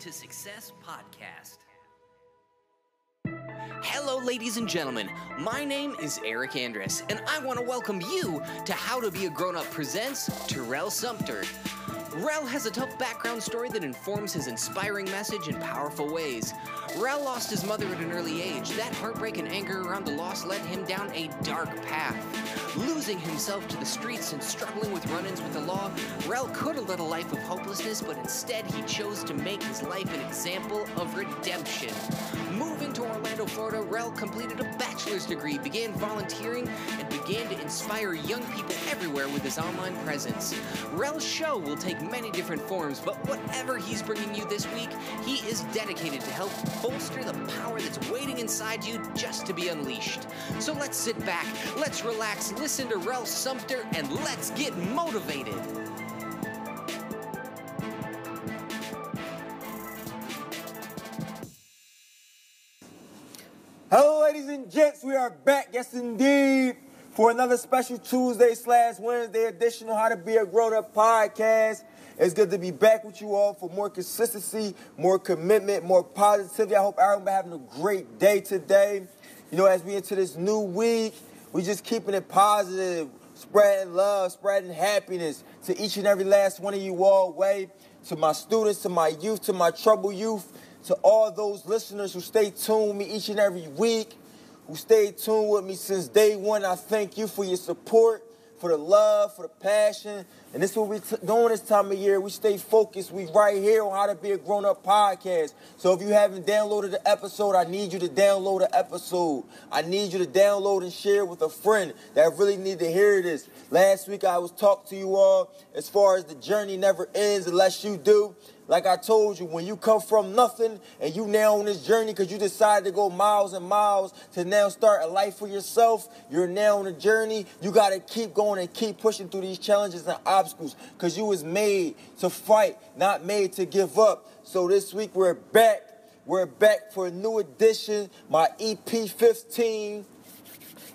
To Success podcast. Hello, ladies and gentlemen. My name is Eric Andrus, and I want to welcome you to How to Be a Grown Up presents Terrell Sumpter. Rel has a tough background story that informs his inspiring message in powerful ways. Rel lost his mother at an early age. That heartbreak and anger around the loss led him down a dark path. Losing himself to the streets and struggling with run ins with the law, Rel could have led a life of hopelessness, but instead he chose to make his life an example of redemption. Moving to Orlando, Florida, Rel completed a bachelor's degree, began volunteering, and began to inspire young people everywhere with his online presence. Rel's show will take many different forms, but whatever he's bringing you this week, he is dedicated to help bolster the power that's waiting inside you just to be unleashed. So let's sit back, let's relax, listen to Rel Sumpter, and let's get motivated. Hello, ladies and gents. We are back, yes indeed, for another special Tuesday slash Wednesday edition of How to Be a Grown Up podcast. It's good to be back with you all for more consistency, more commitment, more positivity. I hope everyone having a great day today. You know, as we enter this new week, we just keeping it positive, spreading love, spreading happiness to each and every last one of you all way, to my students, to my youth, to my troubled youth, to all those listeners who stay tuned with me each and every week, who stay tuned with me since day one. I thank you for your support, for the love, for the passion. And this is what we're t- doing this time of year. We stay focused. We right here on How to Be a Grown Up podcast. So if you haven't downloaded the episode, I need you to download the episode. I need you to download and share with a friend that really need to hear this. Last week I was talking to you all as far as the journey never ends unless you do. Like I told you, when you come from nothing and you now on this journey because you decided to go miles and miles to now start a life for yourself, you're now on a journey. You got to keep going and keep pushing through these challenges and obstacles because you was made to fight, not made to give up. So this week we're back. We're back for a new edition, my EP 15.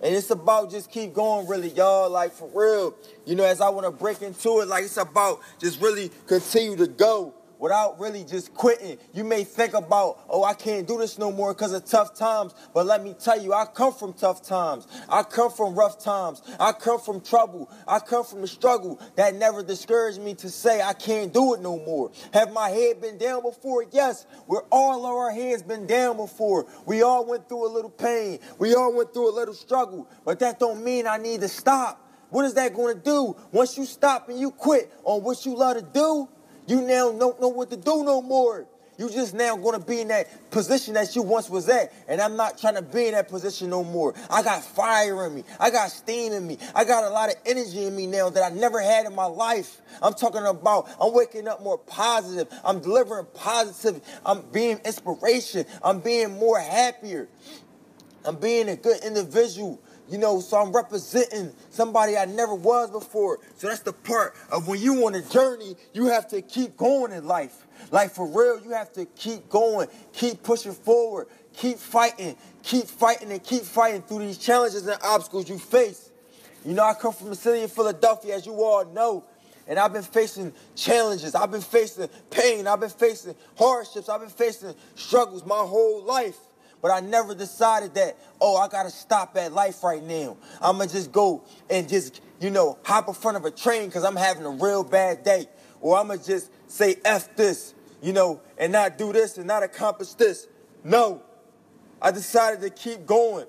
And it's about just keep going, really, y'all. Like for real, you know, as I want to break into it, like it's about just really continue to go without really just quitting. You may think about, oh, I can't do this no more because of tough times. But let me tell you, I come from tough times. I come from rough times. I come from trouble. I come from the struggle that never discouraged me to say I can't do it no more. Have my head been down before? Yes. We're all our heads been down before. We all went through a little pain. We all went through a little struggle. But that don't mean I need to stop. What is that going to do? Once you stop and you quit on what you love to do, you now don't know what to do no more. You just now gonna be in that position that you once was at. And I'm not trying to be in that position no more. I got fire in me. I got steam in me. I got a lot of energy in me now that I never had in my life. I'm talking about I'm waking up more positive. I'm delivering positive. I'm being inspiration. I'm being more happier. I'm being a good individual. You know, so I'm representing somebody I never was before. So that's the part of when you on a journey, you have to keep going in life. Like for real, you have to keep going, keep pushing forward, keep fighting, keep fighting and keep fighting through these challenges and obstacles you face. You know, I come from the city of Philadelphia, as you all know. And I've been facing challenges. I've been facing pain. I've been facing hardships. I've been facing struggles my whole life. But I never decided that, oh, I gotta stop at life right now. I'ma just go and just, you know, hop in front of a train because I'm having a real bad day. Or I'ma just say F this, you know, and not do this and not accomplish this. No. I decided to keep going.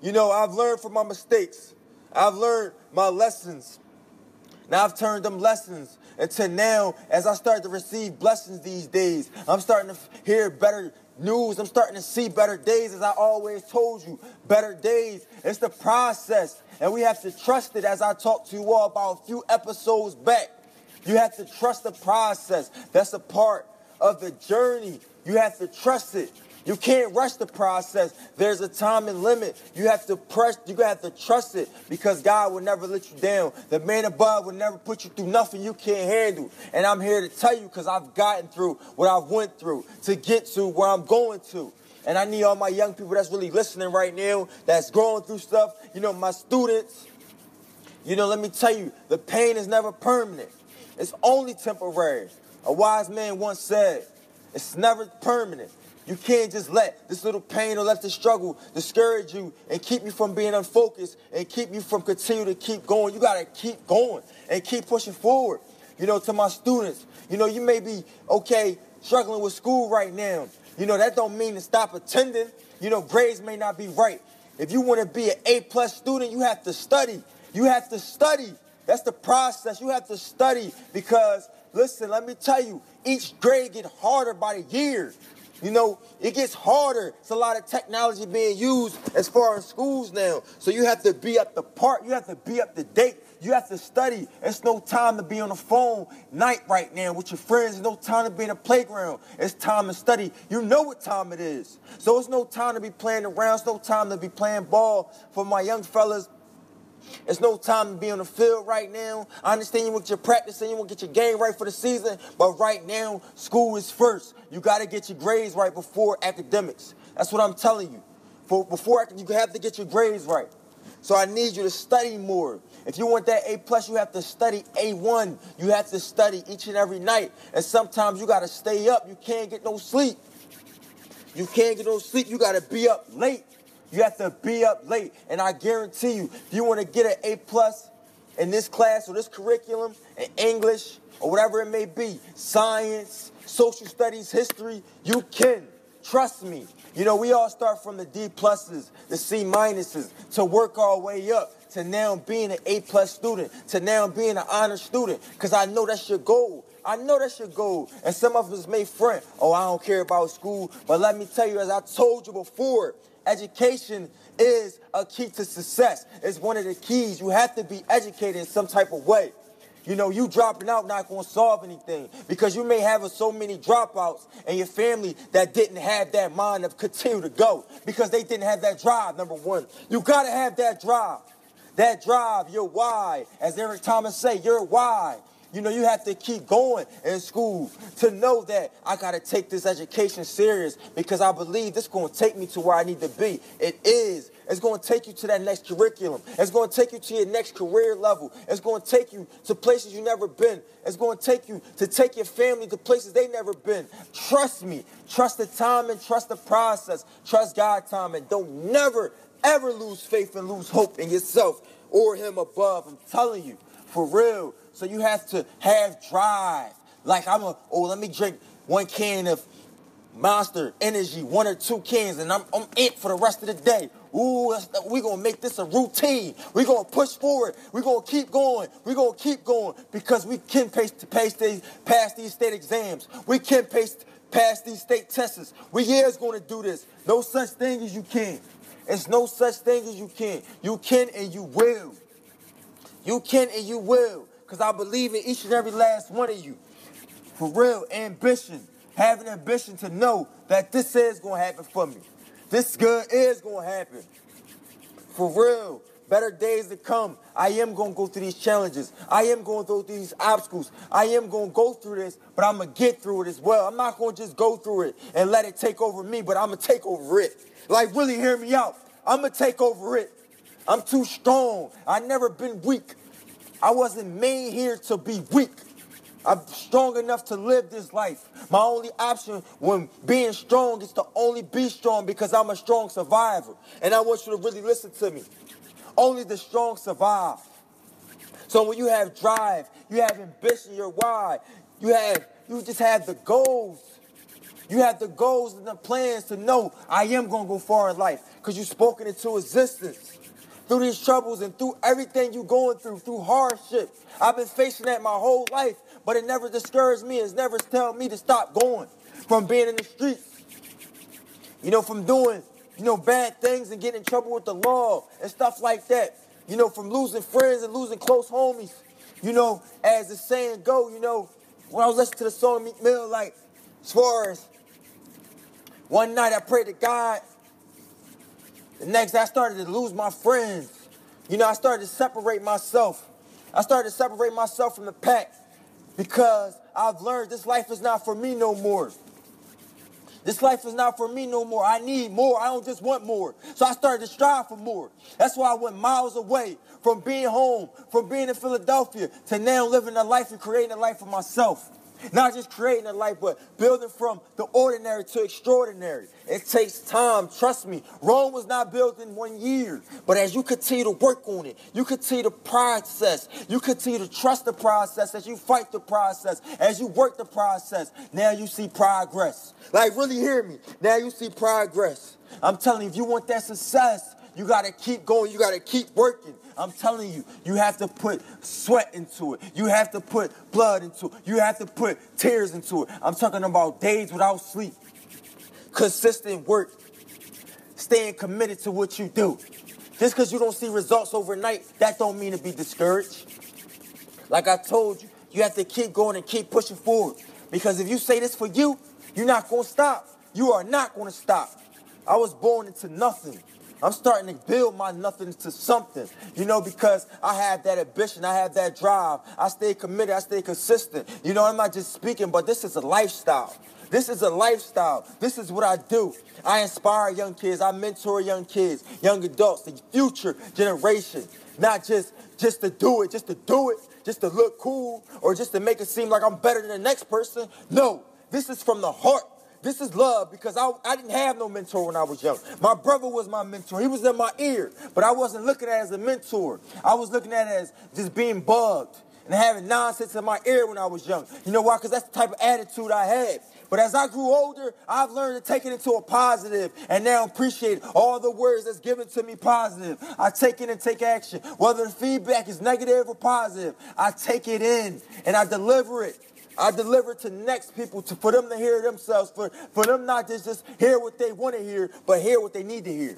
You know, I've learned from my mistakes. I've learned my lessons. Now I've turned them lessons into now, as I start to receive blessings these days, I'm starting to hear better news. I'm starting to see better days, as I always told you. Better days. It's the process, and we have to trust it, as I talked to you all about a few episodes back. You have to trust the process. That's a part of the journey. You have to trust it. You can't rush the process. There's a time and limit. You have to press, you have to trust it because God will never let you down. The man above will never put you through nothing you can't handle. And I'm here to tell you because I've gotten through what I've went through to get to where I'm going to. And I need all my young people that's really listening right now, that's going through stuff. You know, my students, you know, let me tell you, the pain is never permanent. It's only temporary. A wise man once said, it's never permanent. You can't just let this little pain or let this struggle discourage you and keep you from being unfocused and keep you from continue to keep going. You gotta keep going and keep pushing forward. You know, to my students, you know, you may be okay struggling with school right now. You know, that don't mean to stop attending. You know, grades may not be right. If you want to be an A plus student, you have to study. You have to study. That's the process. You have to study because listen, let me tell you, each grade get harder by the year. You know, it gets harder. It's a lot of technology being used as far as schools now. So you have to be up the part. You have to be up to date. You have to study. It's no time to be on the phone night right now with your friends. It's no time to be in the playground. It's time to study. You know what time it is. So it's no time to be playing around. It's no time to be playing ball for my young fellas it's no time to be on the field right now. I understand you want your practice and you want to get your game right for the season, but right now, school is first. You got to get your grades right before academics. That's what I'm telling you. For, before you have to get your grades right. So I need you to study more. If you want that A plus, you have to study A1. You have to study each and every night. And sometimes you got to stay up. You can't get no sleep. You can't get no sleep. You got to be up late. You have to be up late. And I guarantee you, if you want to get an A plus in this class or this curriculum in English or whatever it may be, science, social studies, history, you can. Trust me. You know, we all start from the D pluses, the C minuses, to work our way up to now being an A plus student, to now being an honor student, because I know that's your goal. I know that's your goal. And some of us may front, oh, I don't care about school. But let me tell you, as I told you before, Education is a key to success. It's one of the keys. You have to be educated in some type of way. You know, you dropping out not going to solve anything because you may have so many dropouts in your family that didn't have that mind to continue to go because they didn't have that drive, number one. You got to have that drive. That drive, your why. As Eric Thomas say, your why. You know, you have to keep going in school to know that I got to take this education serious because I believe this is going to take me to where I need to be. It is. It's going to take you to that next curriculum. It's going to take you to your next career level. It's going to take you to places you've never been. It's going to take you to take your family to places they've never been. Trust me. Trust the time and trust the process. Trust God time and don't never, ever lose faith and lose hope in yourself or Him above. I'm telling you, for real. So you have to have drive. Like I'm a, oh, let me drink one can of Monster Energy, one or two cans, and I'm, I'm it for the rest of the day. Ooh, we're gonna make this a routine. We're gonna push forward. We're gonna keep going. We're gonna keep going because we can pace, pace these, pass these state exams. We can pace, pass these state tests. We is gonna do this. No such thing as you can. It's no such thing as you can. You can and you will. You can and you will because I believe in each and every last one of you. For real, ambition. Having ambition to know that this is going to happen for me. This good is going to happen. For real. Better days to come. I am going to go through these challenges. I am going through these obstacles. I am going to go through this, but I'm going to get through it as well. I'm not going to just go through it and let it take over me, but I'm going to take over it. Like, really hear me out. I'm going to take over it. I'm too strong. I've never been weak. I wasn't made here to be weak. I'm strong enough to live this life. My only option when being strong is to only be strong because I'm a strong survivor. And I want you to really listen to me. Only the strong survive. So when you have drive, you have ambition, your why, you have you just have the goals. You have the goals and the plans to know I am gonna go far in life because you've spoken into existence. Through these troubles and through everything you're going through, through hardship. I've been facing that my whole life, but it never discouraged me. It's never tell me to stop going from being in the streets. You know, from doing, you know, bad things and getting in trouble with the law and stuff like that. You know, from losing friends and losing close homies. You know, as the saying go, you know, when I was listening to the song Meek Mill, like, as far as one night I prayed to God. The next I started to lose my friends. You know, I started to separate myself. I started to separate myself from the pack because I've learned this life is not for me no more. This life is not for me no more. I need more. I don't just want more. So I started to strive for more. That's why I went miles away from being home, from being in Philadelphia, to now living a life and creating a life for myself. Not just creating a life, but building from the ordinary to extraordinary. It takes time, trust me. Rome was not built in one year. But as you continue to work on it, you continue to process, you continue to trust the process, as you fight the process, as you work the process, now you see progress. Like, really hear me. Now you see progress. I'm telling you, if you want that success, you got to keep going. You got to keep working. I'm telling you, you have to put sweat into it. You have to put blood into it. You have to put tears into it. I'm talking about days without sleep, consistent work, staying committed to what you do. Just because you don't see results overnight, that don't mean to be discouraged. Like I told you, you have to keep going and keep pushing forward. Because if you say this for you, you're not going to stop. You are not going to stop. I was born into nothing. I'm starting to build my nothing to something, you know, because I have that ambition, I have that drive, I stay committed, I stay consistent. You know, I'm not just speaking, but this is a lifestyle. This is a lifestyle. This is what I do. I inspire young kids, I mentor young kids, young adults, the future generation. Not just just to do it, just to do it, just to look cool, or just to make it seem like I'm better than the next person. No, this is from the heart. This is love because I, I didn't have no mentor when I was young. My brother was my mentor. He was in my ear, but I wasn't looking at it as a mentor. I was looking at it as just being bugged and having nonsense in my ear when I was young. You know why? Because that's the type of attitude I had. But as I grew older, I've learned to take it into a positive and now appreciate all the words that's given to me positive. I take it and take action. Whether the feedback is negative or positive, I take it in and I deliver it. I deliver to next people to, for them to hear themselves, for, for them not just, just hear what they want to hear, but hear what they need to hear.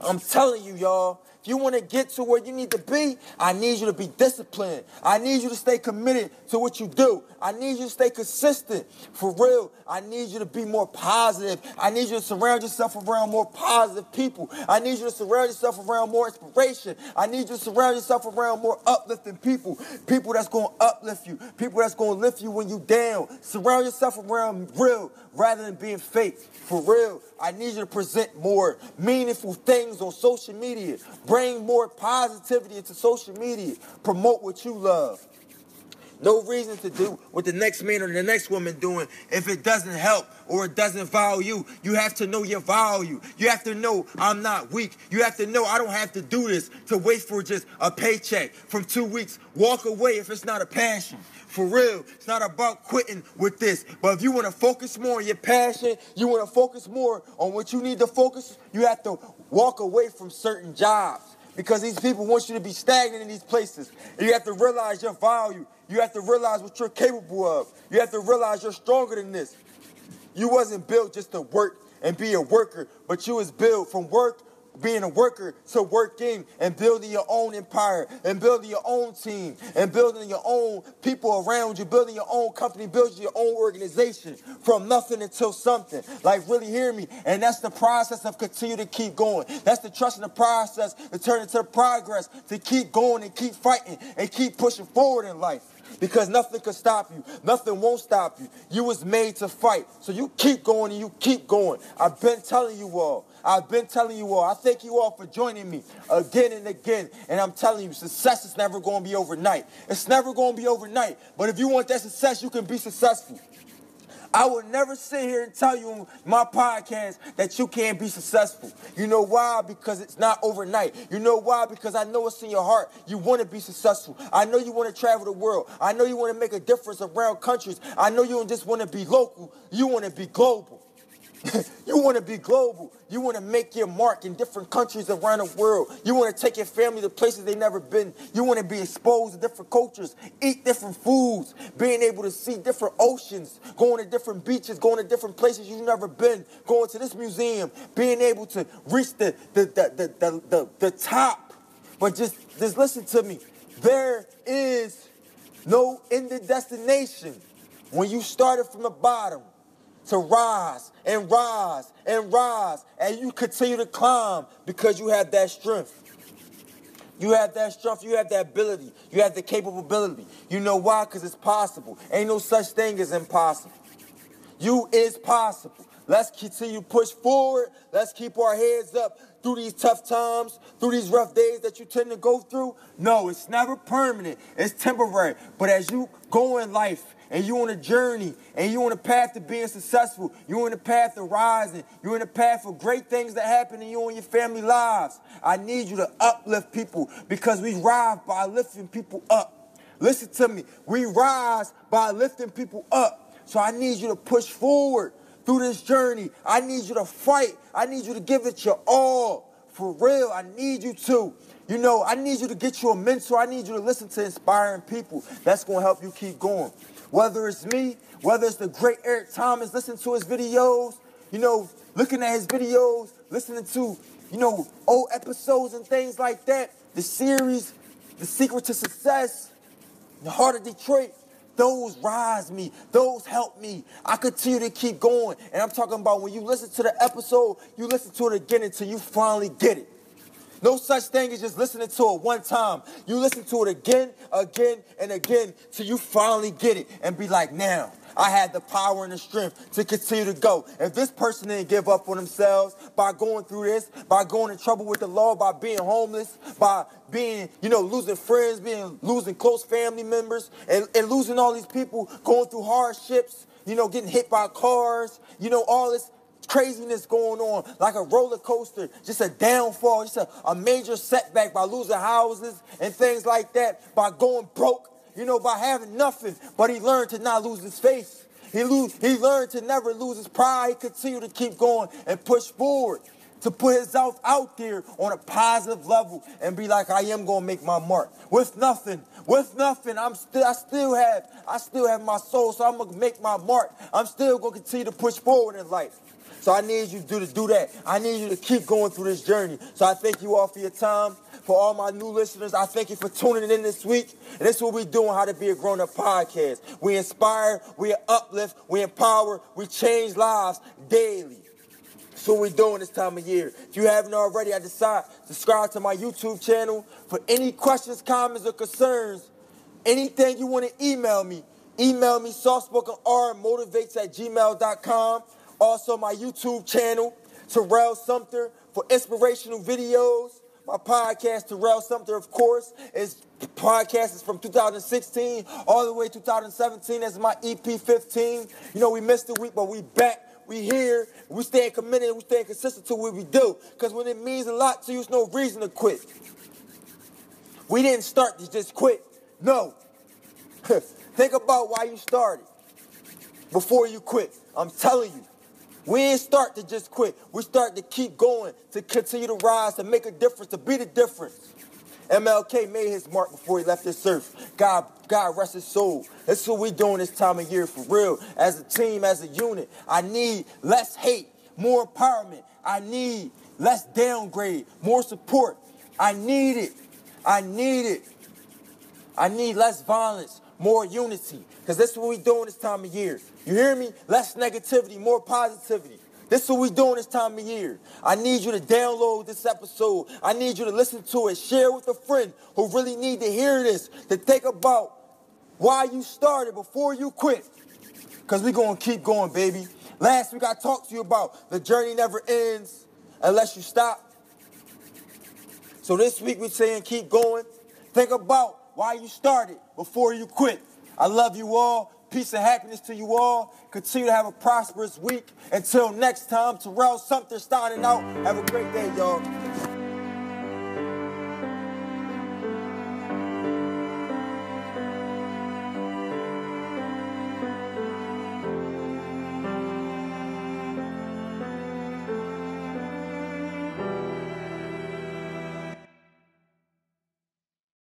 I'm telling you, y'all, if you want to get to where you need to be, I need you to be disciplined. I need you to stay committed to what you do. I need you to stay consistent. For real, I need you to be more positive. I need you to surround yourself around more positive people. I need you to surround yourself around more inspiration. I need you to surround yourself around more uplifting people. People that's going to uplift you. People that's going to lift you when you down. Surround yourself around real rather than being fake. For real, I need you to present more meaningful things on social media. Bring more positivity into social media. Promote what you love. No reason to do what the next man or the next woman doing if it doesn't help or it doesn't value. You. You have to know your value. You have to know I'm not weak. You have to know I don't have to do this to wait for just a paycheck from two weeks. Walk away if it's not a passion. For real, it's not about quitting with this. But if you want to focus more on your passion, you want to focus more on what you need to focus, you have to walk away from certain jobs because these people want you to be stagnant in these places. And you have to realize your value. You have to realize what you're capable of. You have to realize you're stronger than this. You wasn't built just to work and be a worker, but you was built from work being a worker to working and building your own empire and building your own team and building your own people around you, building your own company, building your own organization from nothing until something. Like, really hear me. And that's the process of continue to keep going. That's the trust in the process to turn into progress, to keep going and keep fighting and keep pushing forward in life because nothing can stop you. Nothing won't stop you. You was made to fight. So you keep going and you keep going. I've been telling you all. I've been telling you all. I thank you all for joining me again and again. And I'm telling you, success is never going to be overnight. It's never going to be overnight. But if you want that success, you can be successful. I will never sit here and tell you on my podcast that you can't be successful. You know why? Because it's not overnight. You know why? Because I know it's in your heart. You want to be successful. I know you want to travel the world. I know you want to make a difference around countries. I know you don't just want to be local. You want to be global. you want to be global. You want to make your mark in different countries around the world. You want to take your family to places they've never been. You want to be exposed to different cultures, eat different foods, being able to see different oceans, going to different beaches, going to different places you've never been, going to this museum, being able to reach the the the the, the, the, top. But just just listen to me. There is no ending destination when you started from the bottom to rise and rise and rise, and you continue to climb because you have that strength. You have that strength, you have that ability, you have the capability. You know why? Because it's possible. Ain't no such thing as impossible. You is possible. Let's continue push forward. Let's keep our heads up through these tough times, through these rough days that you tend to go through. No, it's never permanent. It's temporary. But as you go in life and you on a journey and you on a path to being successful, you on a path to rising, you're in a path for great things that happen in you and your family lives. I need you to uplift people because we rise by lifting people up. Listen to me. We rise by lifting people up. So I need you to push forward through this journey. I need you to fight. I need you to give it your all. For real, I need you to. You know, I need you to get you a mentor. I need you to listen to inspiring people. That's going to help you keep going. Whether it's me, whether it's the great Eric Thomas, listen to his videos, you know, looking at his videos, listening to, you know, old episodes and things like that, the series, The Secret to Success, The Heart of Detroit, those rise me. Those help me. I continue to keep going. And I'm talking about when you listen to the episode, you listen to it again until you finally get it. No such thing as just listening to it one time. You listen to it again, again, and again till you finally get it and be like, now, I had the power and the strength to continue to go. If this person didn't give up on themselves by going through this, by going in trouble with the law, by being homeless, by being, you know, losing friends, being losing close family members, and, and losing all these people going through hardships, you know, getting hit by cars, you know, all this craziness going on, like a roller coaster, just a downfall, just a, a major setback by losing houses and things like that, by going broke, you know, by having nothing. But he learned to not lose his faith. He, lose, he learned to never lose his pride. He continued to keep going and push forward to put himself out there on a positive level and be like, I am gonna make my mark. With nothing, with nothing, I'm still I still have I still have my soul, so I'm gonna make my mark. I'm still gonna continue to push forward in life. So I need you to do, that. I need you to keep going through this journey. So I thank you all for your time. For all my new listeners, I thank you for tuning in this week. And this is what we're doing, How to Be a Grown Up podcast. We inspire, we uplift, we empower, we change lives daily. So we're doing this time of year. If you haven't already, I decide subscribe to my YouTube channel. For any questions, comments, or concerns, anything you want to email me, email me softspokenrmotivates at gmail.com. Also, my YouTube channel, Terrell Sumpter, for inspirational videos. My podcast, Terrell Sumpter, of course, is podcast is from 2016 all the way 2017. That's my EP 15. You know, we missed a week, but we back. We here. We stay committed. We stay consistent to what we do. Because when it means a lot to you, there's no reason to quit. We didn't start to just quit. No. Think about why you started before you quit. I'm telling you. We ain't start to just quit. We start to keep going, to continue to rise, to make a difference, to be the difference. MLK made his mark before he left this earth. God, God rest his soul. That's what we doing this time of year for real. As a team, as a unit. I need less hate, more empowerment. I need less downgrade, more support. I need it. I need it. I need less violence, more unity. Because that's what we doing this time of year. You hear me? Less negativity, more positivity. This is what we doing this time of year. I need you to download this episode. I need you to listen to it. Share with a friend who really need to hear this. To think about why you started before you quit. Because we're going to keep going, baby. Last week I talked to you about the journey never ends unless you stop. So this week we're saying keep going. Think about why you started before you quit. I love you all. Peace and happiness to you all. Continue to have a prosperous week. Until next time, Terrell Sumpter signing out. Have a great day, y'all.